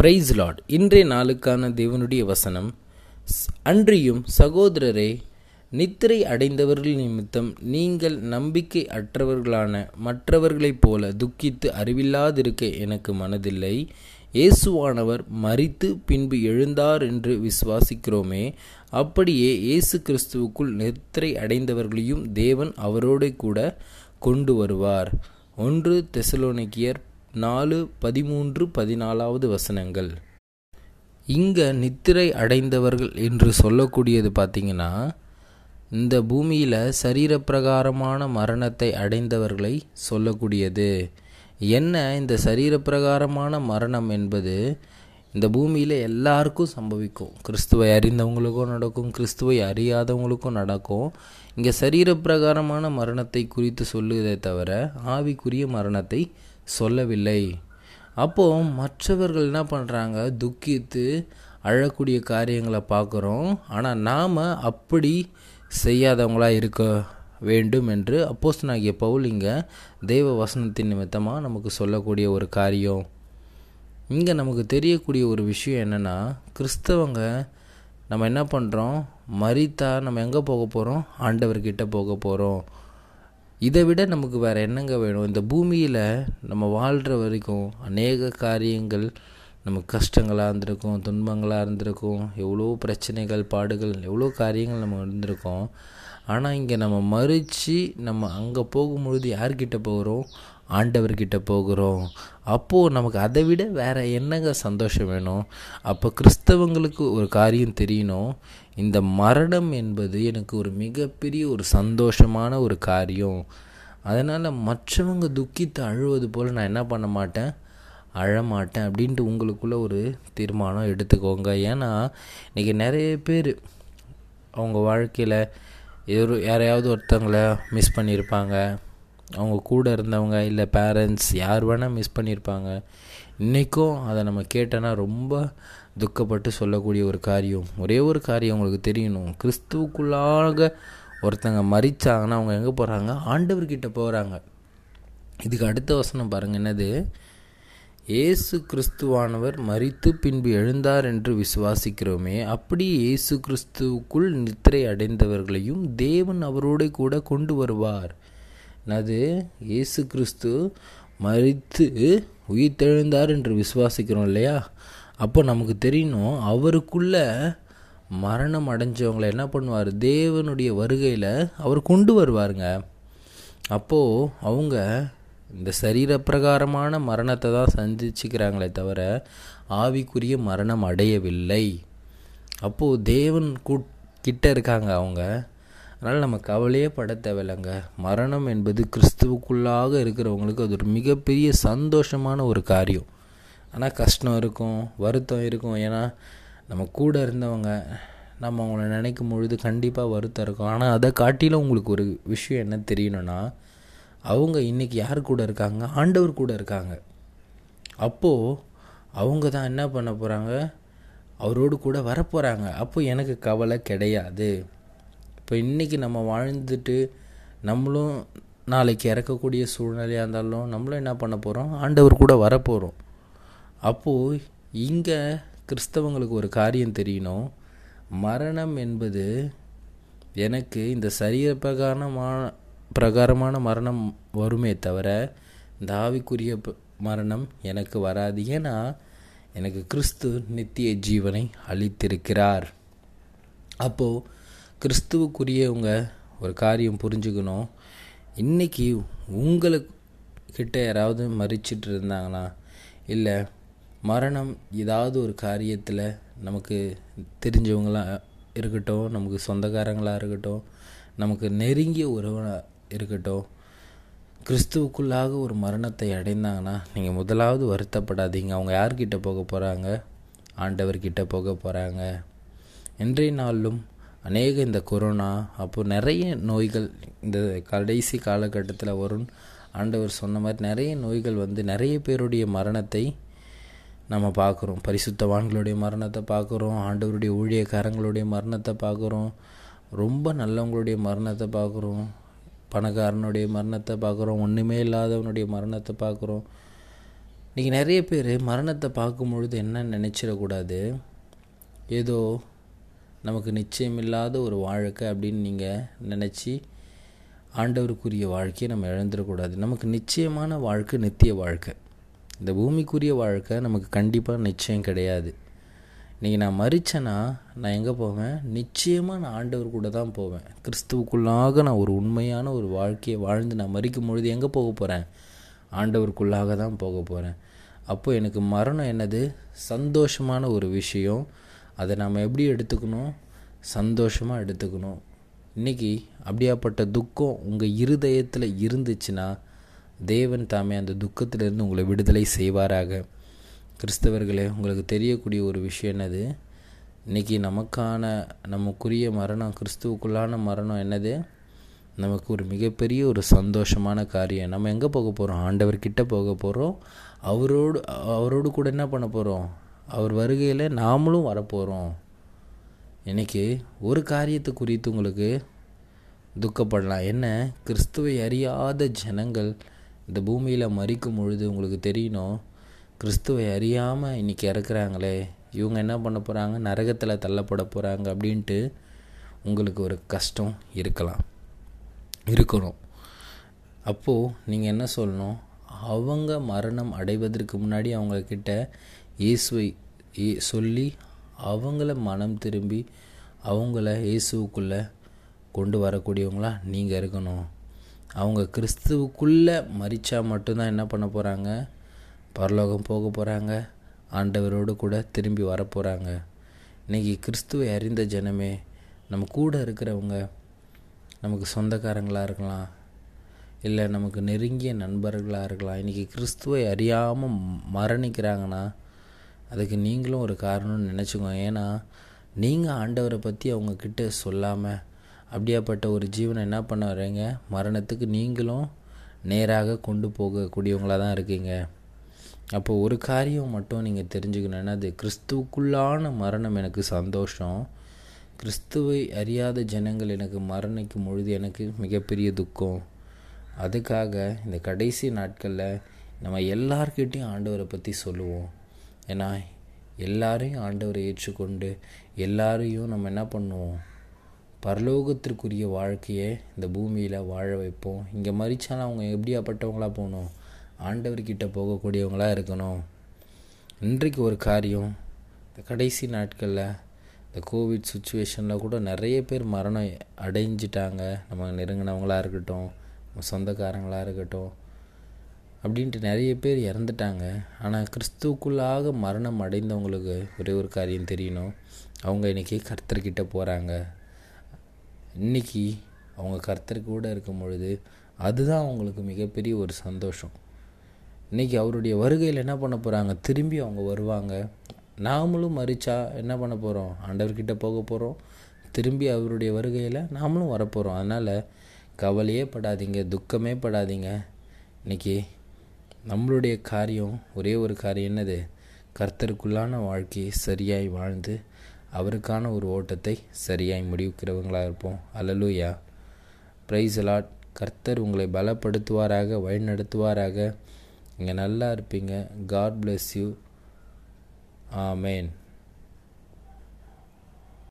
Price Lord இன்றைய நாளுக்கான தேவனுடைய வசனம் ஸ்- அன்றியும் சகோதரரே நித்திரை அடைந்தவர்கள் நிமித்தம் நீங்கள் நம்பிக்கை அற்றவர்களான மற்றவர்களைப் போல துக்கித்து அறிவில்லாதிருக்க எனக்கு மனதில்லை. இயேசுவானவர் மறித்து பின்பு எழுந்தார் என்று விசுவாசிக்கிறோமே. அப்படியே இயேசு கிறிஸ்துவுக்குள் நித்திரை அடைந்தவர்களையும் தேவன் அவரோடு கூட கொண்டு வருவார். ஒன்று தெசலோனிக்கியர் நாலு பதிமூன்று பதினாலாவது வசனங்கள். இங்கே நித்திரை அடைந்தவர்கள் என்று சொல்லக்கூடியது பார்த்தீங்கன்னா இந்த பூமியில் சரீரப்பிரகாரமான மரணத்தை அடைந்தவர்களை சொல்லக்கூடியது. என்ன இந்த சரீரப்பிரகாரமான மரணம் என்பது? இந்த பூமியில் எல்லாருக்கும் சம்பவிக்கும். கிறிஸ்துவை அறிந்தவங்களுக்கும் நடக்கும் கிறிஸ்துவை அறியாதவங்களுக்கும் நடக்கும். இங்கே சரீரப்பிரகாரமான மரணத்தை குறித்து சொல்லுவதே தவிர ஆவிக்குரிய மரணத்தை சொல்லவில்லை. அப்போது மற்றவர்கள் என்ன பண்ணுறாங்க துக்கித்து அழக்கூடிய காரியங்களை பார்க்குறோம். ஆனால் நாம் அப்படி செய்யாதவங்களா இருக்க வேண்டும் என்று அப்போஸ்தனாகிய பவுல் இங்கே தெய்வ வசனத்தின் நிமித்தமாக நமக்கு சொல்லக்கூடிய ஒரு காரியம். இங்கே நமக்கு தெரியக்கூடிய ஒரு விஷயம் என்னென்னா கிறிஸ்தவங்க நம்ம என்ன பண்ணுறோம் மரித்தா நம்ம எங்கே போக போகிறோம் ஆண்டவர்கிட்ட போக போகிறோம் இதை விட நமக்கு வேறு என்னங்க வேணும்? இந்த பூமியில் நம்ம வாழ்கிற வரைக்கும் அநேக காரியங்கள் நமக்கு கஷ்டங்களாக இருந்திருக்கும் துன்பங்களாக இருந்திருக்கும் எவ்வளோ பிரச்சனைகள் பாடுகள் எவ்வளோ காரியங்கள் நம்ம இருந்திருக்கோம். ஆனால் இங்கே நம்ம மறித்து நம்ம அங்கே போகும்பொழுது யார்கிட்ட போகிறோம்? ஆண்டவர்கிட்ட போகிறோம். அப்போது நமக்கு அதை விட வேறு என்னங்க சந்தோஷம் வேணும்? அப்போ கிறிஸ்தவங்களுக்கு ஒரு காரியம் தெரியணும். இந்த மரணம் என்பது எனக்கு ஒரு மிகப்பெரிய ஒரு சந்தோஷமான ஒரு காரியம். அதனால் மற்றவங்க துக்கித்து அழுவது போல் நான் என்ன பண்ண மாட்டேன்? அழமாட்டேன் அப்படின்ட்டு உங்களுக்குள்ளே ஒரு தீர்மானம் எடுத்துக்கோங்க. ஏன்னா இன்றைக்கி நிறைய பேர் அவங்க வாழ்க்கையில் ஒரு யாரையாவது ஒருத்தவங்கள மிஸ் பண்ணியிருப்பாங்க. அவங்க கூட இருந்தவங்க இல்லை பேரண்ட்ஸ் யார் வேணால் மிஸ் பண்ணியிருப்பாங்க. இன்றைக்கும் அதை நம்ம கேட்டோன்னா ரொம்ப துக்கப்பட்டு சொல்லக்கூடிய ஒரு காரியம். ஒரே ஒரு காரியம் உங்களுக்கு தெரியணும். கிறிஸ்துவுக்குள்ளாக ஒருத்தங்க மறிச்சாங்கன்னா அவங்க எங்கே போகிறாங்க ஆண்டவர்கிட்ட போகிறாங்க இதுக்கு அடுத்த வசனம் பாருங்கள் என்னது? இயேசு கிறிஸ்துவானவர் மறித்து பின்பு எழுந்தார் என்று விசுவாசிக்கிறோமே அப்படி இயேசு கிறிஸ்துவுக்குள் நித்திரை அடைந்தவர்களையும் தேவன் அவரோட கூட கொண்டு வருவார். அது இயேசு கிறிஸ்து மறித்து உயிர்த்தெழுந்தார் என்று விசுவாசிக்கிறோம் இல்லையா? அப்போ நமக்கு தெரியணும் அவருக்குள்ள மரணம் அடைஞ்சவங்களை என்ன பண்ணுவார்? தேவனுடைய வருகையில் அவர் கொண்டு வருவாருங்க. அப்போது அவங்க இந்த சரீரப்பிரகாரமான மரணத்தை தான் சந்திச்சுக்கிறாங்களே தவிர ஆவிக்குரிய மரணம் அடையவில்லை. அப்போது தேவன் கூ- கிட்ட இருக்காங்க அவங்க. அதனால் நம்ம கவலையே பட தேவையில்லைங்க. மரணம் என்பது கிறிஸ்துவுக்குள்ளாக இருக்கிறவங்களுக்கு அது ஒரு மிகப்பெரிய சந்தோஷமான ஒரு காரியம். ஆனால் கஷ்டம் இருக்கும் வருத்தம் இருக்கும். ஏன்னா நம்ம கூட இருந்தவங்க நம்ம அவங்கள நினைக்கும் பொழுது கண்டிப்பாக வருத்தம் இருக்கும். ஆனால் அதை காட்டிலும் உங்களுக்கு ஒரு விஷயம் என்ன தெரியணும்னா அவங்க இன்றைக்கி யார் கூட இருக்காங்க? ஆண்டவர் கூட இருக்காங்க. அப்போது அவங்க தான் என்ன பண்ண போகிறாங்க அவரோடு கூட வரப்போகிறாங்க அப்போ எனக்கு கவலை கிடையாது. இப்போ இன்றைக்கி நம்ம வாழ்ந்துட்டு நம்மளும் நாளைக்கு இறக்கக்கூடிய சூழ்நிலையாக இருந்தாலும் நம்மளும் என்ன பண்ண போகிறோம் ஆண்டவர் கூட வரப்போகிறோம் அப்போது இங்கே கிறிஸ்தவங்களுக்கு ஒரு காரியம் தெரியணும். மரணம் என்பது எனக்கு இந்த சரீர பிரகாரமான மரணம் வருமே தவிர இந்த ஆவிக்குரிய ப- மரணம் எனக்கு வராது. ஏன்னா எனக்கு கிறிஸ்து நித்திய ஜீவனை அளித்திருக்கிறார். அப்போது கிறிஸ்துவுக்குரியவங்க ஒரு காரியம் புரிஞ்சுக்கணும். இன்றைக்கி உங்களுக்கிட்ட யாராவது மறிச்சிட்டு இருந்தாங்கன்னா இல்லை மரணம் ஏதாவது ஒரு காரியத்தில் நமக்கு தெரிஞ்சவங்களாக இருக்கட்டும் நமக்கு சொந்தக்காரங்களாக இருக்கட்டும் நமக்கு நெருங்கிய உறவனாக இருக்கட்டும். கிறிஸ்துவுக்குள்ளாக ஒரு மரணத்தை அடைந்தாங்கன்னா நீங்கள் முதலாவது வருத்தப்படாதீங்க. அவங்க யார்கிட்ட போக போகிறாங்க ஆண்டவர்கிட்ட போக போகிறாங்க இன்றைய நாளிலும் அநேக இந்த கொரோனா அப்போ நிறைய நோய்கள் இந்த கடைசி காலகட்டத்தில் வரும் ஆண்டவர் சொன்ன மாதிரி நிறைய நோய்கள் வந்து நிறைய பேருடைய மரணத்தை நம்ம பார்க்குறோம். பரிசுத்தவான்களுடைய மரணத்தை பார்க்குறோம். ஆண்டவருடைய ஊழியக்காரங்களுடைய மரணத்தை பார்க்குறோம். ரொம்ப நல்லவங்களுடைய மரணத்தை பார்க்குறோம். பணக்காரனுடைய மரணத்தை பார்க்குறோம் ஒன்றுமே இல்லாதவனுடைய மரணத்தை பார்க்குறோம். இன்றைக்கி நிறைய பேர் மரணத்தை பார்க்கும் பொழுது என்ன நினச்சிடக்கூடாது? ஏதோ நமக்கு நிச்சயமில்லாத ஒரு வாழ்க்கை அப்படின்னு நீங்கள் நினச்சி ஆண்டவருக்குரிய வாழ்க்கையை நம்ம இழந்துடக்கூடாது. நமக்கு நிச்சயமான வாழ்க்கை நித்திய வாழ்க்கை. இந்த பூமிக்குரிய வாழ்க்கை நமக்கு கண்டிப்பாக நிச்சயம் கிடையாது. இன்றைக்கி நான் மறிச்சேன்னா நான் எங்கே போவேன்? நிச்சயமாக நான் ஆண்டவர் கூட தான் போவேன். கிறிஸ்துவுக்குள்ளாக நான் ஒரு உண்மையான ஒரு வாழ்க்கையை வாழ்ந்து நான் மறிக்கும் பொழுது எங்கே போக போகிறேன் ஆண்டவருக்குள்ளாக தான் போக போகிறேன் அப்போது எனக்கு மரணம் என்னது? சந்தோஷமான ஒரு விஷயம். அதை நாம் எப்படி எடுத்துக்கணும்? சந்தோஷமாக எடுத்துக்கணும். இன்றைக்கி அப்படியாப்பட்ட துக்கம் உங்கள் இருதயத்தில் இருந்துச்சுன்னா தேவன் தாமே அந்த துக்கத்திலிருந்து உங்களை விடுதலை செய்வாராக. கிறிஸ்தவர்களே உங்களுக்கு தெரியக்கூடிய ஒரு விஷயம் என்னது? இன்றைக்கி நமக்கான நமக்குரிய மரணம் கிறிஸ்துவுக்குள்ளான மரணம் என்னது? நமக்கு ஒரு மிகப்பெரிய ஒரு சந்தோஷமான காரியம். நம்ம எங்கே போக போகிறோம் ஆண்டவர்கிட்ட போக போகிறோம் அவரோடு அவரோடு கூட என்ன பண்ண போகிறோம் அவர் வருகையில் நாமளும் வரப்போகிறோம் இன்றைக்கி ஒரு காரியத்தை குறித்து உங்களுக்கு துக்கப்படலாம். என்ன? கிறிஸ்துவை அறியாத ஜனங்கள் இந்த பூமியில் மறிக்கும் பொழுது உங்களுக்கு தெரியணும். கிறிஸ்துவை அறியாமல் இன்றைக்கி இறக்குறாங்களே. இவங்க என்ன பண்ண போகிறாங்க நரகத்தில் தள்ளப்பட போகிறாங்க அப்படின்ட்டு உங்களுக்கு ஒரு கஷ்டம் இருக்கலாம். இருக்கணும். அப்போது நீங்கள் என்ன சொல்லணும்? அவங்க மரணம் அடைவதற்கு முன்னாடி அவங்கக்கிட்ட இயேசுவை சொல்லி அவங்கள மனம் திரும்பி அவங்கள இயேசுவுக்குள்ளே கொண்டு வரக்கூடியவங்களா நீங்கள் இருக்கணும். அவங்க கிறிஸ்துவுக்குள்ளே மறித்தா மட்டும்தான் என்ன பண்ண போகிறாங்க பரலோகம் போக போகிறாங்க ஆண்டவரோடு கூட திரும்பி வரப்போகிறாங்க இன்றைக்கி கிறிஸ்துவை அறிந்த ஜனமே நம்ம கூட இருக்கிறவங்க நமக்கு சொந்தக்காரங்களாக இருக்கலாம் இல்லை நமக்கு நெருங்கிய நண்பர்களாக இருக்கலாம். இன்றைக்கி கிறிஸ்துவை அறியாமல் மரணிக்கிறாங்கன்னா அதுக்கு நீங்களும் ஒரு காரணம்னு நினச்சிக்கோங்க. ஏன்னா நீங்கள் ஆண்டவரை பற்றி அவங்கக்கிட்ட சொல்லாமல் அப்படியாப்பட்ட ஒரு ஜீவனை என்ன பண்ண வரீங்க மரணத்துக்கு நீங்களும் நேராக கொண்டு போகக்கூடியவங்களாக தான் இருக்கீங்க. அப்போ ஒரு காரியம் மட்டும் நீங்கள் தெரிஞ்சுக்கணுன்னா அது கிறிஸ்துவுக்குள்ளான மரணம் எனக்கு சந்தோஷம். கிறிஸ்துவை அறியாத ஜனங்கள் எனக்கு மரணிக்கும் பொழுது எனக்கு மிகப்பெரிய துக்கம். அதுக்காக இந்த கடைசி நாட்களில் நம்ம எல்லார்கிட்டையும் ஆண்டவரை பற்றி சொல்லுவோம். ஏன்னா எல்லாரையும் ஆண்டவரை ஏற்றுக்கொண்டு எல்லாரையும் நம்ம என்ன பண்ணுவோம்? பரலோகத்திற்குரிய வாழ்க்கையை இந்த பூமியில் வாழ வைப்போம். இங்கே மறிச்சாலும் அவங்க எப்படியாப்பட்டவங்களாக போகணும் ஆண்டவர்கிட்ட போகக்கூடியவங்களாக இருக்கணும். இன்றைக்கு ஒரு காரியம் இந்த கடைசி நாட்களில் இந்த கோவிட் சுச்சுவேஷனில் கூட நிறைய பேர் மரணம் அடைஞ்சிட்டாங்க. நம்ம நெருங்கினவங்களாக இருக்கட்டும் நம்ம சொந்தக்காரங்களாக இருக்கட்டும் அப்படின்ட்டு நிறைய பேர் இறந்துட்டாங்க. ஆனால் கிறிஸ்துவுக்குள்ளாக மரணம் அடைந்தவங்களுக்கு ஒரே ஒரு காரியம் தெரியணும். அவங்க இன்றைக்கி கர்த்தர்கிட்ட போகிறாங்க இன்றைக்கி அவங்க கர்த்தர் கூட இருக்கும் பொழுது அதுதான் அவங்களுக்கு மிகப்பெரிய ஒரு சந்தோஷம். இன்றைக்கி அவருடைய வருகையில் என்ன பண்ண போகிறாங்க திரும்பி அவங்க வருவாங்க. நாமளும் மறிச்சா என்ன பண்ண போகிறோம் ஆண்டவர்கிட்ட போக போகிறோம் திரும்பி அவருடைய வருகையில் நாமளும் வரப்போகிறோம் அதனால் கவலையே படாதீங்க துக்கமே படாதீங்க. இன்றைக்கி நம்மளுடைய காரியம் ஒரே ஒரு காரியம் என்னது? கர்த்தருக்குள்ளான வாழ்க்கையை சரியாய் வாழ்ந்து அவருக்கான ஒரு ஓட்டத்தை சரியாய் முடிவுக்கிறவங்களாக இருப்போம். அலலூயா ப்ரைஸ் அலாட் கர்த்தர் உங்களை பலப்படுத்துவாராக வழிநடத்துவாராக. நீங்கள் நல்லா இருப்பீங்க. God bless you amen